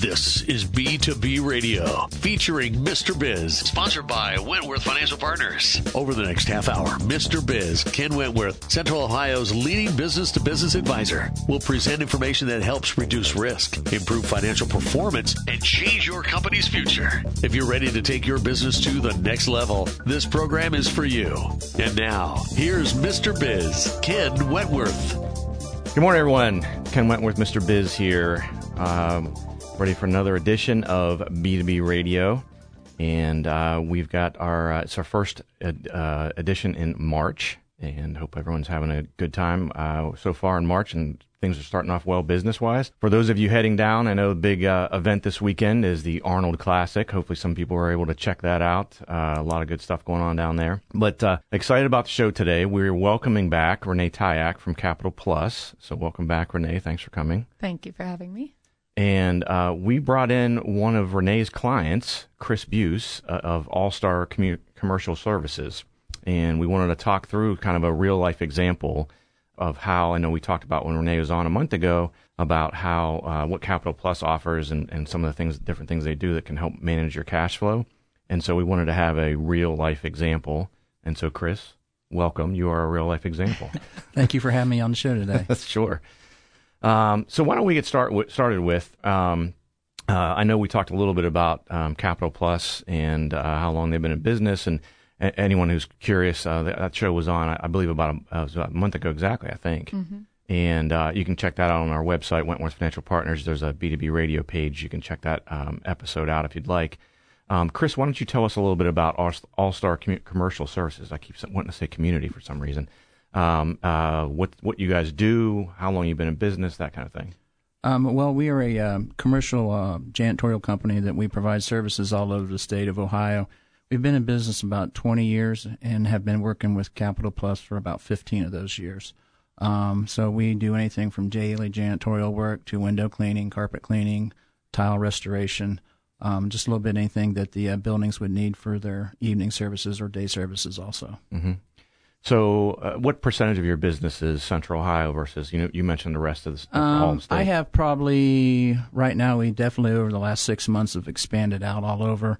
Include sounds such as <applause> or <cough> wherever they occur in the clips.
This is B2B Radio featuring Mr. Biz, sponsored by Wentworth Financial Partners. Over the next half hour, Mr. Biz, Ken Wentworth, Central Ohio's leading business to business advisor, will present information that helps reduce risk, improve financial performance, and change your company's future. If you're ready to take your business to the next level, this program is for you. And now, here's Mr. Biz, Ken Wentworth. Good morning, everyone. Ken Wentworth, Mr. Biz here. Um, ready for another edition of B2B Radio. And uh, we've got our, uh, it's our first ed- uh, edition in March. And hope everyone's having a good time uh, so far in March and things are starting off well business wise. For those of you heading down, I know the big uh, event this weekend is the Arnold Classic. Hopefully, some people were able to check that out. Uh, a lot of good stuff going on down there. But uh, excited about the show today. We're welcoming back Renee Tyak from Capital Plus. So, welcome back, Renee. Thanks for coming. Thank you for having me. And uh, we brought in one of Renee's clients, Chris Buse uh, of All Star Commu- Commercial Services. And we wanted to talk through kind of a real life example of how I know we talked about when Renee was on a month ago about how uh, what Capital Plus offers and, and some of the things, different things they do that can help manage your cash flow. And so we wanted to have a real life example. And so, Chris, welcome. You are a real life example. <laughs> Thank you for having me on the show today. <laughs> sure. Um, so why don't we get start w- started with? Um, uh, I know we talked a little bit about um, Capital Plus and uh, how long they've been in business, and a- anyone who's curious, uh, that, that, show was on, I, I believe, about a, uh, about a, month ago exactly, I think. Mm-hmm. And uh, you can check that out on our website, Wentworth Financial Partners. There's a B2B radio page. You can check that um, episode out if you'd like. Um, Chris, why don't you tell us a little bit about All Star Commercial Services? I keep wanting to say community for some reason um, uh, what what you guys do, how long you've been in business, that kind of thing. Um, well, we are a uh, commercial uh, janitorial company that we provide services all over the state of Ohio. We've been in business about 20 years and have been working with Capital Plus for about 15 of those years. Um, so we do anything from daily janitorial work to window cleaning, carpet cleaning, tile restoration, um, just a little bit anything that the uh, buildings would need for their evening services or day services also. Mm-hmm. So, uh, what percentage of your business is Central Ohio versus you know you mentioned the rest of the, um, I have probably right now we definitely over the last six months have expanded out all over.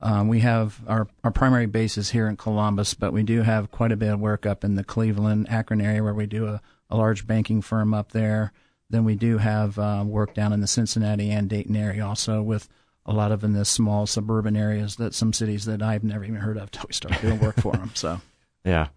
Um, we have our our primary base is here in Columbus, but we do have quite a bit of work up in the Cleveland Akron area where we do a, a large banking firm up there. Then we do have uh, work down in the Cincinnati and Dayton area also with a lot of in the small suburban areas that some cities that I've never even heard of until we start doing work for <laughs> them. So yeah.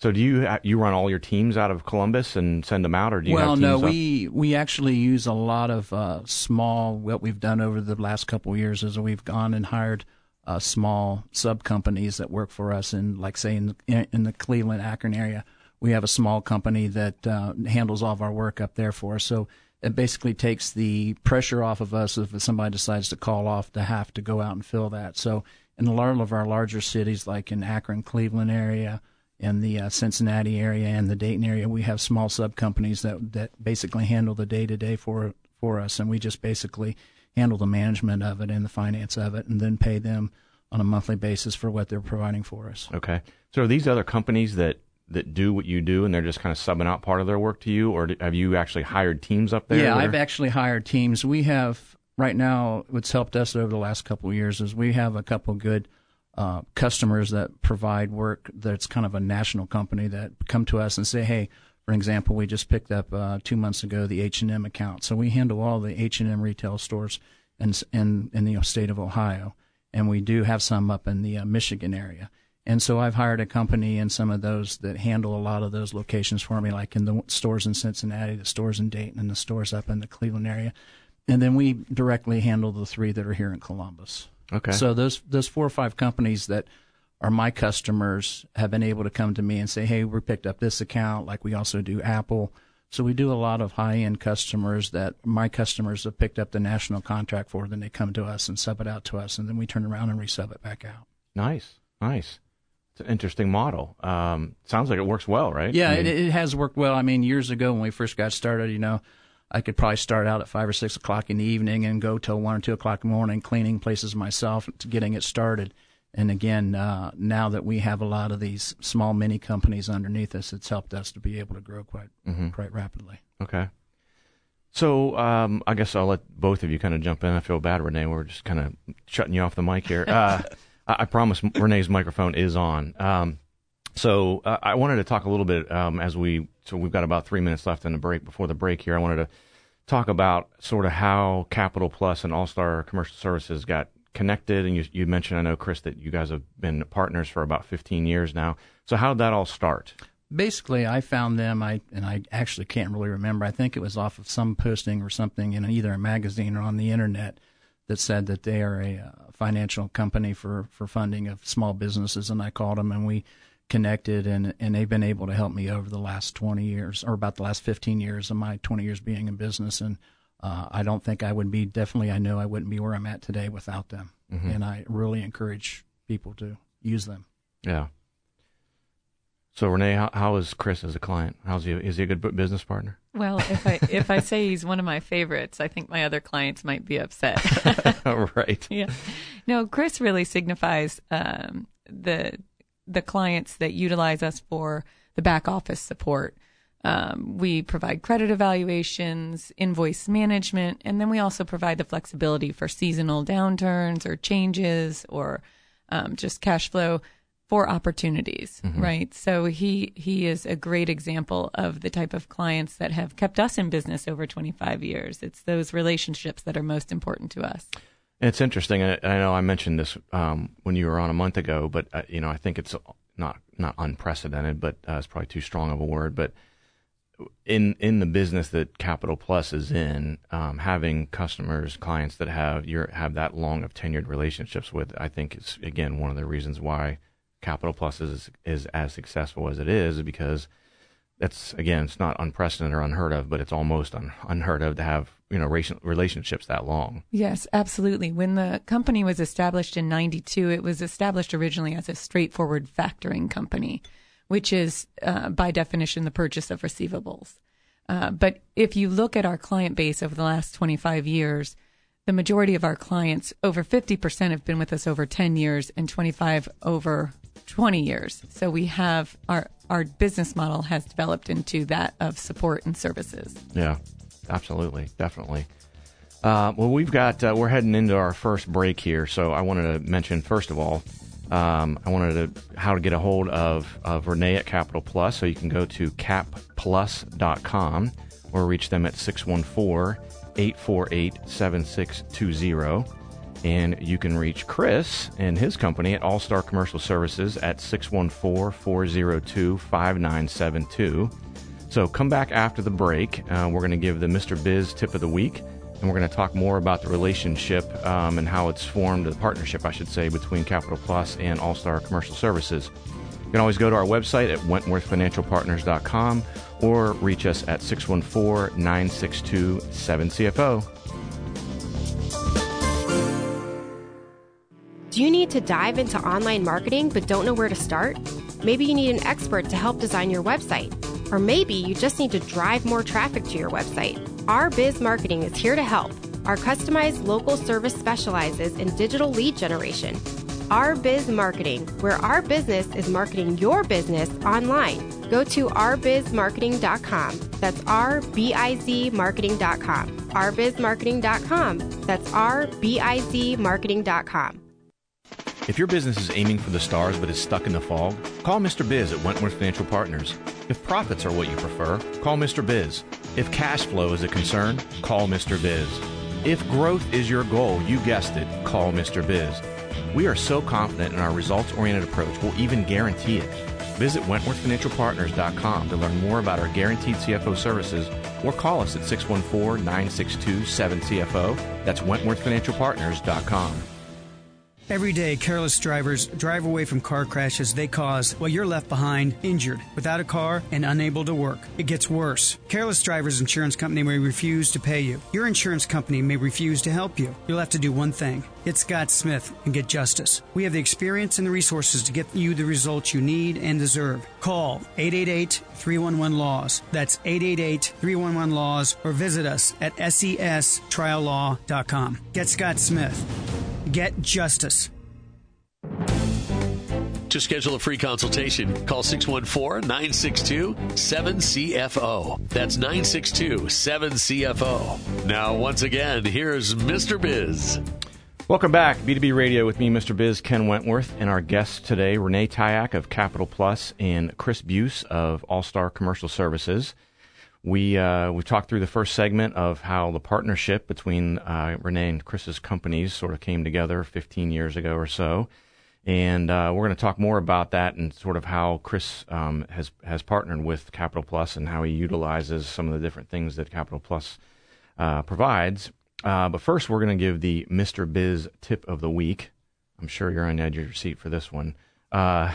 So do you you run all your teams out of Columbus and send them out, or do you? Well, no, we we actually use a lot of uh, small. What we've done over the last couple of years is we've gone and hired uh, small sub companies that work for us in, like say in the, in the Cleveland Akron area. We have a small company that uh, handles all of our work up there for us. So it basically takes the pressure off of us if somebody decides to call off to have to go out and fill that. So in a lot of our larger cities, like in Akron, Cleveland area in the uh, Cincinnati area and the Dayton area, we have small sub companies that that basically handle the day to day for for us, and we just basically handle the management of it and the finance of it, and then pay them on a monthly basis for what they're providing for us. Okay. So are these other companies that that do what you do and they're just kind of subbing out part of their work to you, or have you actually hired teams up there? Yeah, I've actually hired teams. We have right now. What's helped us over the last couple of years is we have a couple good uh, customers that provide work that's kind of a national company that come to us and say, hey, for example, we just picked up uh, two months ago the H and M account, so we handle all the H and M retail stores in, in in the state of Ohio, and we do have some up in the uh, Michigan area. And so I've hired a company in some of those that handle a lot of those locations for me, like in the stores in Cincinnati, the stores in Dayton, and the stores up in the Cleveland area. And then we directly handle the three that are here in Columbus. Okay. So those those four or five companies that are my customers have been able to come to me and say, "Hey, we picked up this account." Like we also do Apple. So we do a lot of high end customers that my customers have picked up the national contract for. Then they come to us and sub it out to us, and then we turn around and resub it back out. Nice, nice. It's an interesting model. Um, sounds like it works well, right? Yeah, I mean, it, it has worked well. I mean, years ago when we first got started, you know, I could probably start out at five or six o'clock in the evening and go till one or two o'clock in the morning cleaning places myself, getting it started. and again, uh, now that we have a lot of these small mini companies underneath us, it's helped us to be able to grow quite Mm-hmm. quite rapidly. Okay. So um, I guess I'll let both of you kind of jump in. I feel bad, Renee. We're just kind of shutting you off the mic here. Uh, <laughs> I, I promise Renee's microphone is on. Um, so uh, I wanted to talk a little bit um, as we. So we've got about three minutes left in the break. Before the break here, I wanted to talk about sort of how Capital Plus and All Star Commercial Services got connected. And you, you mentioned, I know, Chris, that you guys have been partners for about 15 years now. So how did that all start? basically I found them I and I actually can't really remember. I think it was off of some posting or something in either a magazine or on the internet that said that they are a uh, financial company for for funding of small businesses and I called them and we connected and and they've been able to help me over the last 20 years or about the last 15 years of my 20 years being in business and uh, I don't think I would be definitely I know I wouldn't be where I'm at today without them and I really encourage people to use them. Yeah. So Renee, how, how is Chris as a client? How's he? Is he a good business partner? Well, if I if I say he's one of my favorites, I think my other clients might be upset. <laughs> right. <laughs> yeah. No, Chris really signifies um, the the clients that utilize us for the back office support. Um, we provide credit evaluations, invoice management, and then we also provide the flexibility for seasonal downturns or changes or um, just cash flow for opportunities, right? So he he is a great example of the type of clients that have kept us in business over 25 years. It's those relationships that are most important to us. It's interesting. I I know I mentioned this um, when you were on a month ago, but uh, you know I think it's not not unprecedented, but uh, it's probably too strong of a word. But in in the business that Capital Plus is in, um, having customers, clients that have your have that long of tenured relationships with, I think is again one of the reasons why Capital Plus is is as successful as it is because that's again it's not unprecedented or unheard of, but it's almost un, unheard of to have you know relationships that long. Yes, absolutely. When the company was established in 92, it was established originally as a straightforward factoring company, which is, uh, by definition, the purchase of receivables. Uh, but if you look at our client base over the last 25 years, the majority of our clients, over 50%, have been with us over 10 years and 25 over 20 years. So we have our, our business model has developed into that of support and services. Yeah, absolutely, definitely. Uh, well, we've got uh, we're heading into our first break here, so I wanted to mention first of all, um, I wanted to how to get a hold of of Renee at Capital Plus. So you can go to capplus.com or reach them at 614-848-7620. And you can reach Chris and his company at All Star Commercial Services at 614 402 5972. So come back after the break. Uh, we're going to give the Mr. Biz tip of the week, and we're going to talk more about the relationship um, and how it's formed, the partnership, I should say, between Capital Plus and All Star Commercial Services. You can always go to our website at wentworthfinancialpartners.com or reach us at 614 962 7CFO. Do you need to dive into online marketing but don't know where to start? Maybe you need an expert to help design your website. Or maybe you just need to drive more traffic to your website. Our Biz Marketing is here to help. Our customized local service specializes in digital lead generation. Our Biz Marketing, where our business is marketing your business online. Go to ourbizmarketing.com. That's R B I Z marketing.com. ourbizmarketing.com. That's R B I Z marketing.com. If your business is aiming for the stars but is stuck in the fog, call Mr. Biz at Wentworth Financial Partners. If profits are what you prefer, call Mr. Biz. If cash flow is a concern, call Mr. Biz. If growth is your goal, you guessed it, call Mr. Biz. We are so confident in our results oriented approach, we'll even guarantee it. Visit WentworthFinancialPartners.com to learn more about our guaranteed CFO services or call us at 614 962 7CFO. That's WentworthFinancialPartners.com. Every day, careless drivers drive away from car crashes they cause while you're left behind, injured, without a car, and unable to work. It gets worse. Careless Drivers Insurance Company may refuse to pay you. Your insurance company may refuse to help you. You'll have to do one thing get Scott Smith and get justice. We have the experience and the resources to get you the results you need and deserve. Call 888 311 Laws. That's 888 311 Laws or visit us at sestriallaw.com. Get Scott Smith. Get justice. to schedule a free consultation, call 614 962 7CFO. That's 962 7CFO. Now, once again, here's Mr. Biz. Welcome back, B2B Radio with me, Mr. Biz, Ken Wentworth, and our guests today, Renee Tyak of Capital Plus and Chris Buse of All Star Commercial Services. We uh, we talked through the first segment of how the partnership between uh, Renee and Chris's companies sort of came together 15 years ago or so, and uh, we're going to talk more about that and sort of how Chris um, has has partnered with Capital Plus and how he utilizes some of the different things that Capital Plus uh, provides. Uh, but first, we're going to give the Mr. Biz tip of the week. I'm sure you're on edge of your seat for this one. Uh,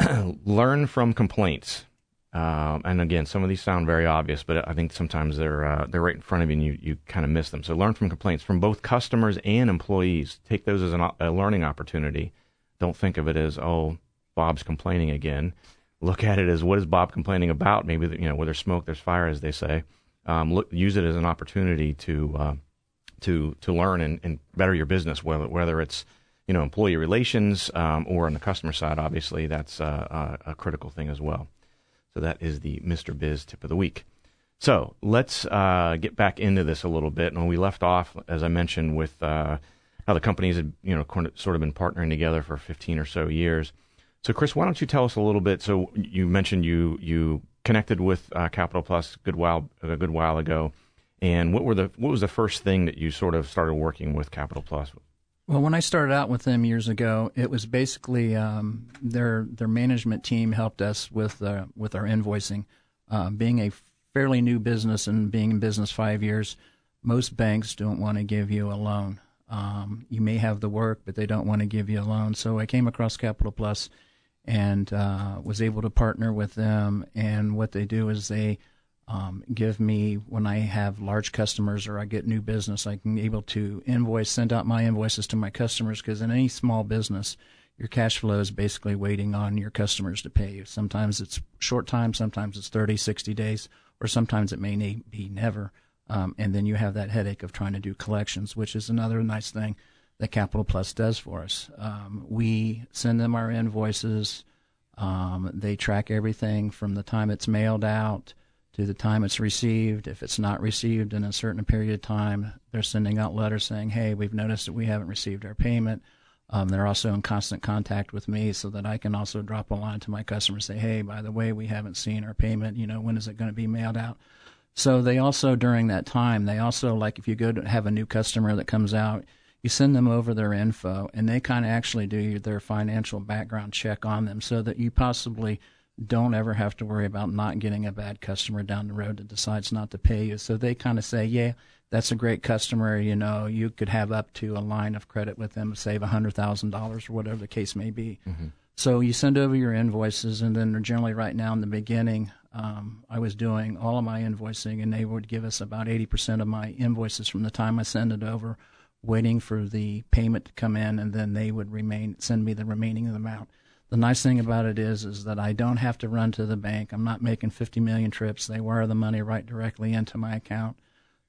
<clears throat> learn from complaints. Um, and again, some of these sound very obvious, but I think sometimes they're uh, they're right in front of you, and you, you kind of miss them. So learn from complaints from both customers and employees. Take those as an, a learning opportunity. Don't think of it as oh Bob's complaining again. Look at it as what is Bob complaining about? Maybe you know where there's smoke, there's fire, as they say. Um, look, use it as an opportunity to uh, to to learn and, and better your business, whether whether it's you know employee relations um, or on the customer side. Obviously, that's uh, a critical thing as well. So that is the Mr. Biz tip of the week. So let's uh, get back into this a little bit. And we left off, as I mentioned, with uh, how the companies had you know sort of been partnering together for 15 or so years. So Chris, why don't you tell us a little bit? So you mentioned you you connected with uh, Capital Plus a good while a good while ago. And what were the what was the first thing that you sort of started working with Capital Plus? Well, when I started out with them years ago, it was basically um, their their management team helped us with uh, with our invoicing. Uh, being a fairly new business and being in business five years, most banks don't want to give you a loan. Um, you may have the work, but they don't want to give you a loan. So I came across Capital Plus and uh, was able to partner with them. And what they do is they um, give me when I have large customers or I get new business, I can able to invoice, send out my invoices to my customers because in any small business, your cash flow is basically waiting on your customers to pay you. Sometimes it's short time, sometimes it's 30, 60 days, or sometimes it may be never. Um, and then you have that headache of trying to do collections, which is another nice thing that Capital Plus does for us. Um, we send them our invoices. Um, they track everything from the time it's mailed out to the time it's received. If it's not received in a certain period of time, they're sending out letters saying, "Hey, we've noticed that we haven't received our payment." Um, they're also in constant contact with me so that I can also drop a line to my customers, say, "Hey, by the way, we haven't seen our payment. You know, when is it going to be mailed out?" So they also during that time, they also like if you go to have a new customer that comes out, you send them over their info, and they kind of actually do their financial background check on them, so that you possibly don't ever have to worry about not getting a bad customer down the road that decides not to pay you. So they kind of say, yeah, that's a great customer. You know, you could have up to a line of credit with them, save a hundred thousand dollars or whatever the case may be. Mm-hmm. So you send over your invoices, and then generally right now in the beginning, um, I was doing all of my invoicing, and they would give us about eighty percent of my invoices from the time I send it over, waiting for the payment to come in, and then they would remain send me the remaining of the amount the nice thing about it is is that I don't have to run to the bank. I'm not making 50 million trips. They wire the money right directly into my account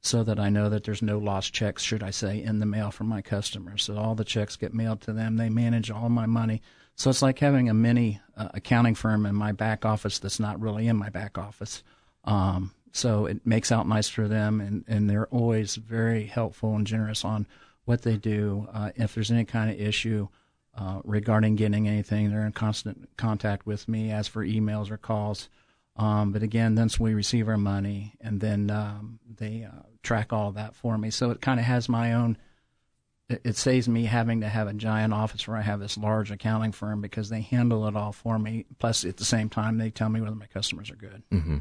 so that I know that there's no lost checks, should I say, in the mail from my customers. So all the checks get mailed to them. They manage all my money. So it's like having a mini uh, accounting firm in my back office that's not really in my back office. Um, so it makes out nice for them, and, and they're always very helpful and generous on what they do. Uh, if there's any kind of issue, uh, regarding getting anything. They're in constant contact with me as for emails or calls. Um, but again, once we receive our money, and then um, they uh, track all that for me. So it kind of has my own. It, it, saves me having to have a giant office where I have this large accounting firm because they handle it all for me. Plus, at the same time, they tell me whether my customers are good. Mm-hmm.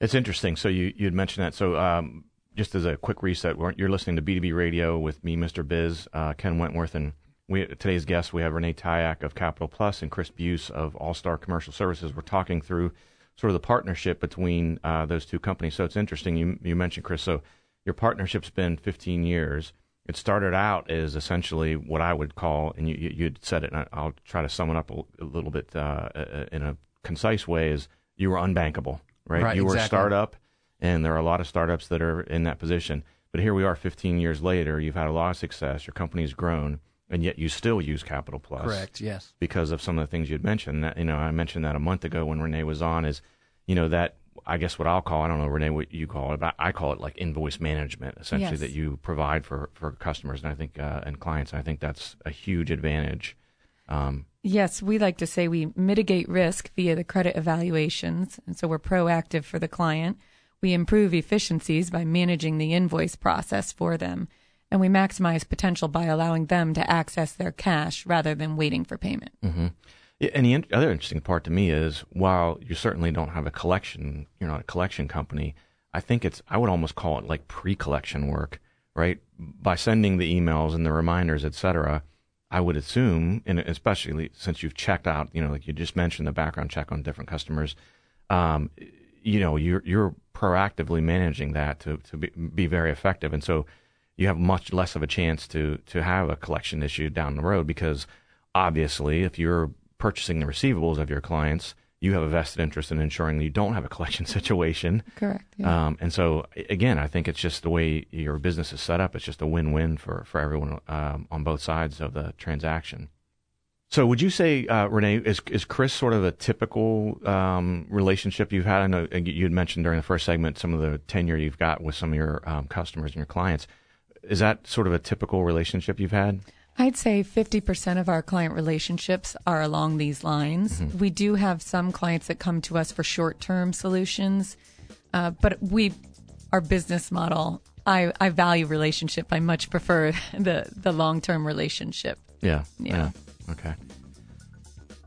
It's interesting. So you you'd mentioned that. So um, just as a quick reset, you're listening to B2B Radio with me, Mr. Biz, uh, Ken Wentworth, and we, today's guests, we have Renee Tyak of Capital Plus and Chris Buse of All Star Commercial Services. We're talking through sort of the partnership between uh, those two companies. So it's interesting. You, you mentioned, Chris, so your partnership's been 15 years. It started out as essentially what I would call, and you, you, would said it, and I'll try to sum it up a, a little bit uh, in a concise way, is you were unbankable, right? right you were exactly. a startup, and there are a lot of startups that are in that position. But here we are 15 years later. You've had a lot of success. Your company's grown and yet you still use Capital Plus. Correct. Yes. Because of some of the things you'd mentioned. That you know, I mentioned that a month ago when Renee was on. Is you know that I guess what I'll call I don't know Renee what you call it, but I call it like invoice management essentially Yes. that you provide for for customers and I think uh, and clients. I think that's a huge advantage. Um, Yes, we like to say we mitigate risk via the credit evaluations. And so we're proactive for the client. We improve efficiencies by managing the invoice process for them. And we maximize potential by allowing them to access their cash rather than waiting for payment. Yeah, and the other interesting part to me is while you certainly don't have a collection, you're not a collection company. I think it's I would almost call it like pre-collection work, right? By sending the emails and the reminders, et cetera, I would assume, and especially since you've checked out, you know, like you just mentioned the background check on different customers, um, you know, you're you're proactively managing that to to be, be very effective, and so you have much less of a chance to to have a collection issue down the road because obviously, if you're purchasing the receivables of your clients, you have a vested interest in ensuring that you don't have a collection <laughs> situation. Correct. Um, and so, again, I think it's just the way your business is set up. It's just a win-win for for everyone um, on both sides of the transaction. So, would you say, uh, Renee, is is Chris sort of a typical um, relationship you've had? I know uh, you had mentioned during the first segment some of the tenure you've got with some of your um, customers and your clients. Is that sort of a typical relationship you've had? I'd say 50% of our client relationships are along these lines. We do have some clients that come to us for short term solutions, uh, but we, our business model, I, I value relationship. I much prefer <laughs> the, the long term relationship. Yeah. Yeah. Okay.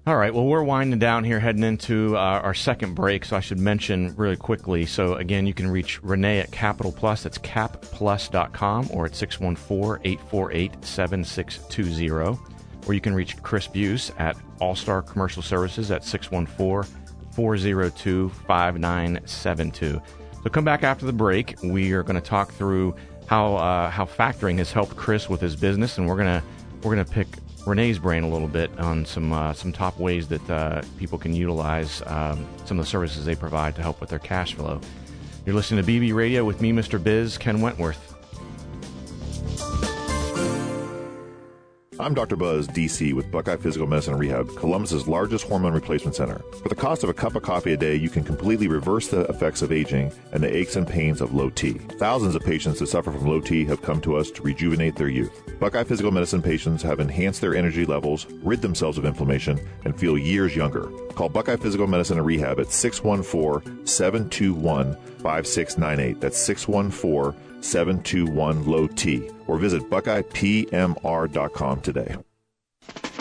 All right. Well, we're winding down here, heading into uh, our second break. So I should mention really quickly. So again, you can reach Renee at Capital Plus. That's capplus.com or at 614-848-7620. Or you can reach Chris Buse at All Star Commercial Services at 614-402-5972. So come back after the break. We are going to talk through how uh, how factoring has helped Chris with his business, and we're gonna we're gonna pick Renee's brain a little bit on some uh, some top ways that uh, people can utilize um, some of the services they provide to help with their cash flow. You're listening to BB Radio with me, Mr. Biz, Ken Wentworth. I'm Dr. Buzz, DC, with Buckeye Physical Medicine Rehab, Columbus's largest hormone replacement center. For the cost of a cup of coffee a day, you can completely reverse the effects of aging and the aches and pains of low T. Thousands of patients that suffer from low T have come to us to rejuvenate their youth. Buckeye Physical Medicine patients have enhanced their energy levels, rid themselves of inflammation, and feel years younger. Call Buckeye Physical Medicine and Rehab at 614 721 5698. That's 614 721 low T. Or visit BuckeyePMR.com today.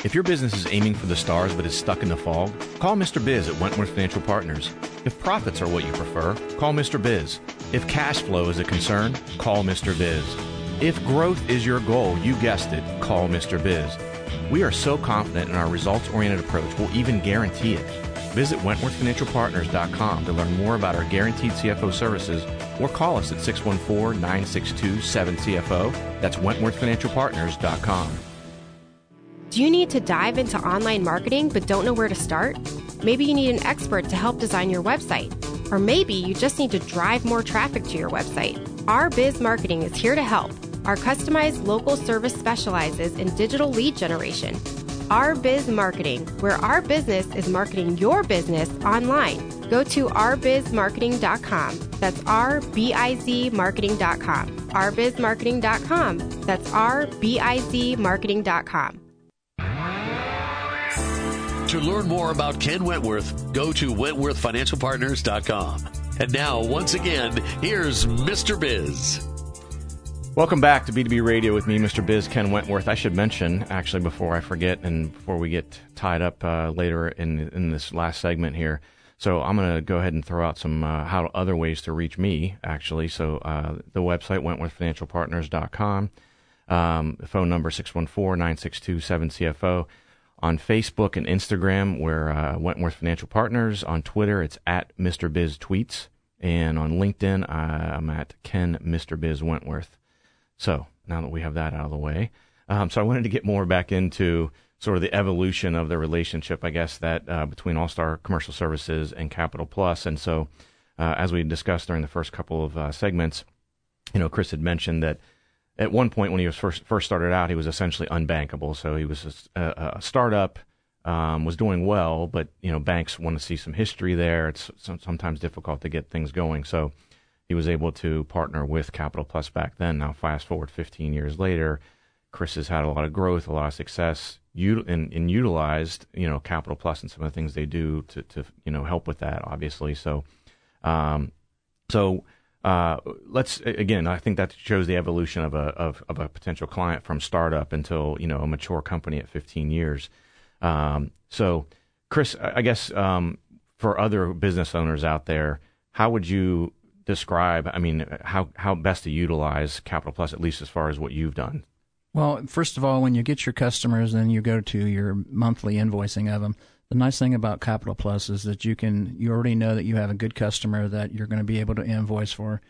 If your business is aiming for the stars but is stuck in the fog, call Mr. Biz at Wentworth Financial Partners. If profits are what you prefer, call Mr. Biz. If cash flow is a concern, call Mr. Biz. If growth is your goal, you guessed it, call Mr. Biz. We are so confident in our results oriented approach, we'll even guarantee it. Visit WentworthFinancialPartners.com to learn more about our guaranteed CFO services or call us at 614 962 7CFO. That's WentworthFinancialPartners.com. Do you need to dive into online marketing but don't know where to start? Maybe you need an expert to help design your website. Or maybe you just need to drive more traffic to your website. Our Biz Marketing is here to help. Our customized local service specializes in digital lead generation. Our Biz Marketing, where our business is marketing your business online. Go to ourbizmarketing.com. That's R B I Z marketing.com. ourbizmarketing.com. That's R B I Z marketing.com. To learn more about Ken Wentworth, go to WentworthFinancialPartners.com. And now, once again, here's Mr. Biz. Welcome back to B2B Radio with me, Mr. Biz Ken Wentworth. I should mention, actually, before I forget and before we get tied up uh, later in in this last segment here. So I'm going to go ahead and throw out some uh, how other ways to reach me. Actually, so uh, the website WentworthFinancialPartners.com, um, phone number 614-962-7CFO. On Facebook and Instagram, we're uh, Wentworth Financial Partners. On Twitter, it's at Mr. Biz Tweets, and on LinkedIn, uh, I'm at Ken Mr. Biz Wentworth. So now that we have that out of the way, um, so I wanted to get more back into sort of the evolution of the relationship, I guess, that uh, between All Star Commercial Services and Capital Plus. And so, uh, as we discussed during the first couple of uh, segments, you know, Chris had mentioned that at one point when he was first first started out, he was essentially unbankable. So he was a, a startup, um, was doing well, but you know banks want to see some history there. It's sometimes difficult to get things going. So he was able to partner with Capital Plus back then. Now fast forward 15 years later, Chris has had a lot of growth, a lot of success, and, and utilized you know Capital Plus and some of the things they do to to you know help with that, obviously. So, um, so uh, let's again. I think that shows the evolution of a of, of a potential client from startup until you know a mature company at 15 years. Um, so, Chris, I guess um, for other business owners out there, how would you describe? I mean, how how best to utilize Capital Plus, at least as far as what you've done? Well, first of all, when you get your customers and you go to your monthly invoicing of them, the nice thing about Capital Plus is that you can you already know that you have a good customer that you're going to be able to invoice for.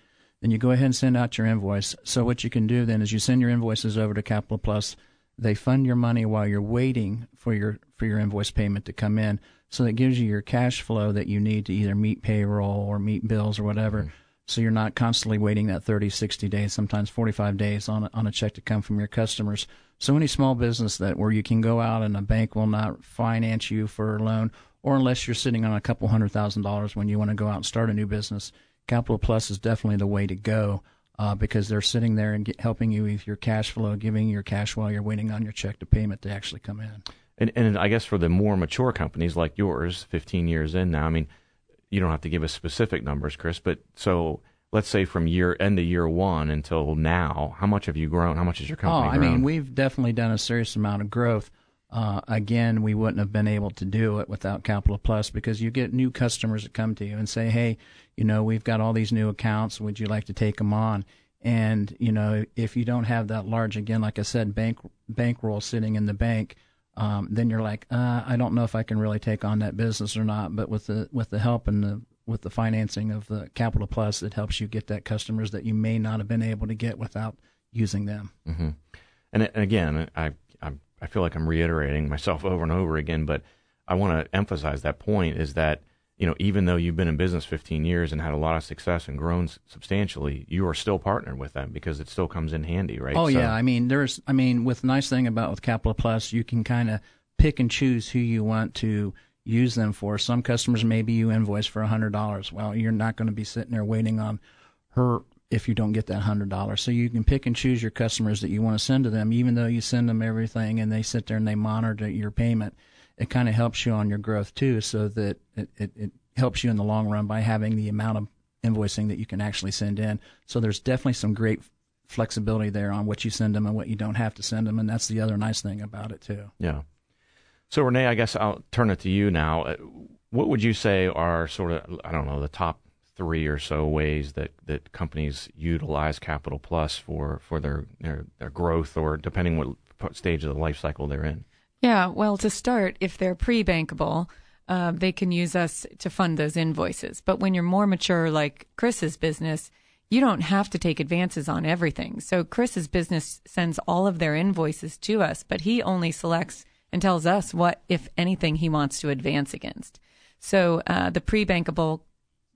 Then you go ahead and send out your invoice. So what you can do then is you send your invoices over to Capital Plus. They fund your money while you're waiting for your for your invoice payment to come in. So that gives you your cash flow that you need to either meet payroll or meet bills or whatever. Mm-hmm. So you're not constantly waiting that 30, 60 days, sometimes 45 days on a, on a check to come from your customers. So any small business that where you can go out and a bank will not finance you for a loan, or unless you're sitting on a couple hundred thousand dollars when you want to go out and start a new business, Capital Plus is definitely the way to go. Uh, because they're sitting there and get, helping you with your cash flow, giving your cash while you're waiting on your check to payment to actually come in. And, and I guess for the more mature companies like yours, 15 years in now, I mean, you don't have to give us specific numbers, Chris, but so let's say from year end of year one until now, how much have you grown? How much has your company oh, I mean, we've definitely done a serious amount of growth. Uh, again, we wouldn't have been able to do it without Capital Plus because you get new customers that come to you and say, "Hey, you know, we've got all these new accounts. Would you like to take them on?" And you know, if you don't have that large, again, like I said, bank bankroll sitting in the bank, um, then you're like, uh, I don't know if I can really take on that business or not. But with the with the help and the with the financing of the Capital Plus, it helps you get that customers that you may not have been able to get without using them. Mm-hmm. And, and again, I, I I feel like I'm reiterating myself <laughs> over and over again, but I want to emphasize that point is that you know even though you've been in business 15 years and had a lot of success and grown substantially, you are still partnered with them because it still comes in handy, right? Oh so, yeah, I mean there's I mean with nice thing about with Capital Plus, you can kind of pick and choose who you want to use them for. Some customers maybe you invoice for a hundred dollars. Well, you're not going to be sitting there waiting on her if you don't get that hundred dollars. So you can pick and choose your customers that you want to send to them, even though you send them everything and they sit there and they monitor your payment. It kind of helps you on your growth too, so that it, it, it helps you in the long run by having the amount of invoicing that you can actually send in. So there's definitely some great flexibility there on what you send them and what you don't have to send them, and that's the other nice thing about it too. Yeah. So Renee, I guess I'll turn it to you now. Uh, what would you say are sort of I don't know the top three or so ways that, that companies utilize Capital Plus for for their, their their growth or depending what stage of the life cycle they're in? Yeah, well, to start, if they're pre-bankable, uh, they can use us to fund those invoices. But when you're more mature, like Chris's business, you don't have to take advances on everything. So Chris's business sends all of their invoices to us, but he only selects and tells us what, if anything, he wants to advance against. So uh, the pre bankable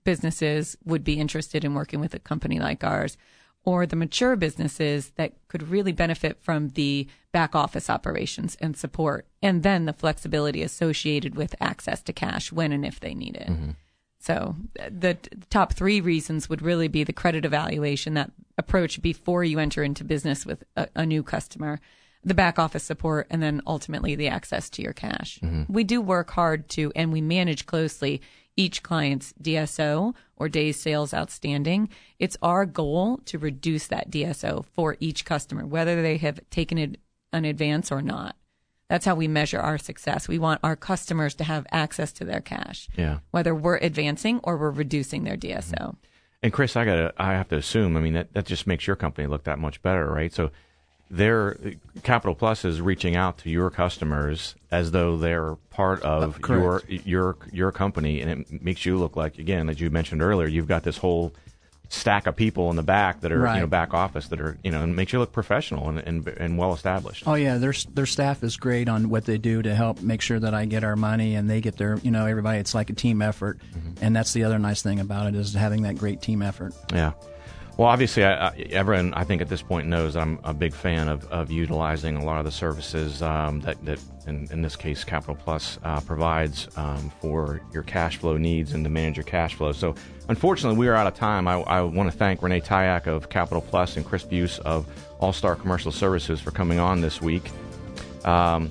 businesses would be interested in working with a company like ours, or the mature businesses that could really benefit from the back office operations and support, and then the flexibility associated with access to cash when and if they need it. Mm-hmm. So the top three reasons would really be the credit evaluation, that approach before you enter into business with a, a new customer the back office support, and then ultimately the access to your cash. Mm-hmm. We do work hard to, and we manage closely each client's DSO or days sales outstanding. It's our goal to reduce that DSO for each customer, whether they have taken an advance or not. That's how we measure our success. We want our customers to have access to their cash, yeah. whether we're advancing or we're reducing their DSO. And Chris, I got I have to assume. I mean, that that just makes your company look that much better, right? So their Capital Plus is reaching out to your customers as though they're part of uh, your your your company, and it makes you look like again, as you mentioned earlier, you've got this whole stack of people in the back that are right. you know back office that are you know and makes you look professional and, and, and well established. Oh yeah, their their staff is great on what they do to help make sure that I get our money and they get their you know everybody. It's like a team effort, mm-hmm. and that's the other nice thing about it is having that great team effort. Yeah. Well, obviously, I, I, everyone I think at this point knows I'm a big fan of, of utilizing a lot of the services um, that, that in, in, this case, Capital Plus uh, provides um, for your cash flow needs and to manage your cash flow. So, unfortunately, we are out of time. I, I want to thank Renee Tyak of Capital Plus and Chris Buse of All Star Commercial Services for coming on this week. Um,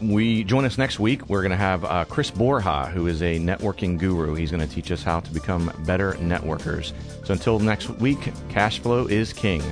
we join us next week. We're going to have uh, Chris Borja, who is a networking guru. He's going to teach us how to become better networkers. So until next week, cash flow is king.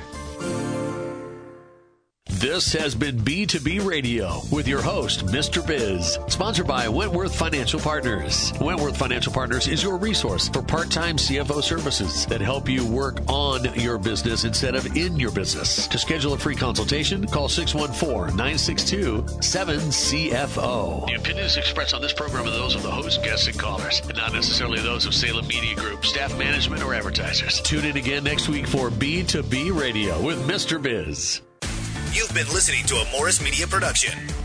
This has been B2B Radio with your host, Mr. Biz, sponsored by Wentworth Financial Partners. Wentworth Financial Partners is your resource for part time CFO services that help you work on your business instead of in your business. To schedule a free consultation, call 614 962 7CFO. The opinions expressed on this program are those of the host, guests, and callers, and not necessarily those of Salem Media Group, staff management, or advertisers. Tune in again next week for B2B Radio with Mr. Biz. You've been listening to a Morris Media production.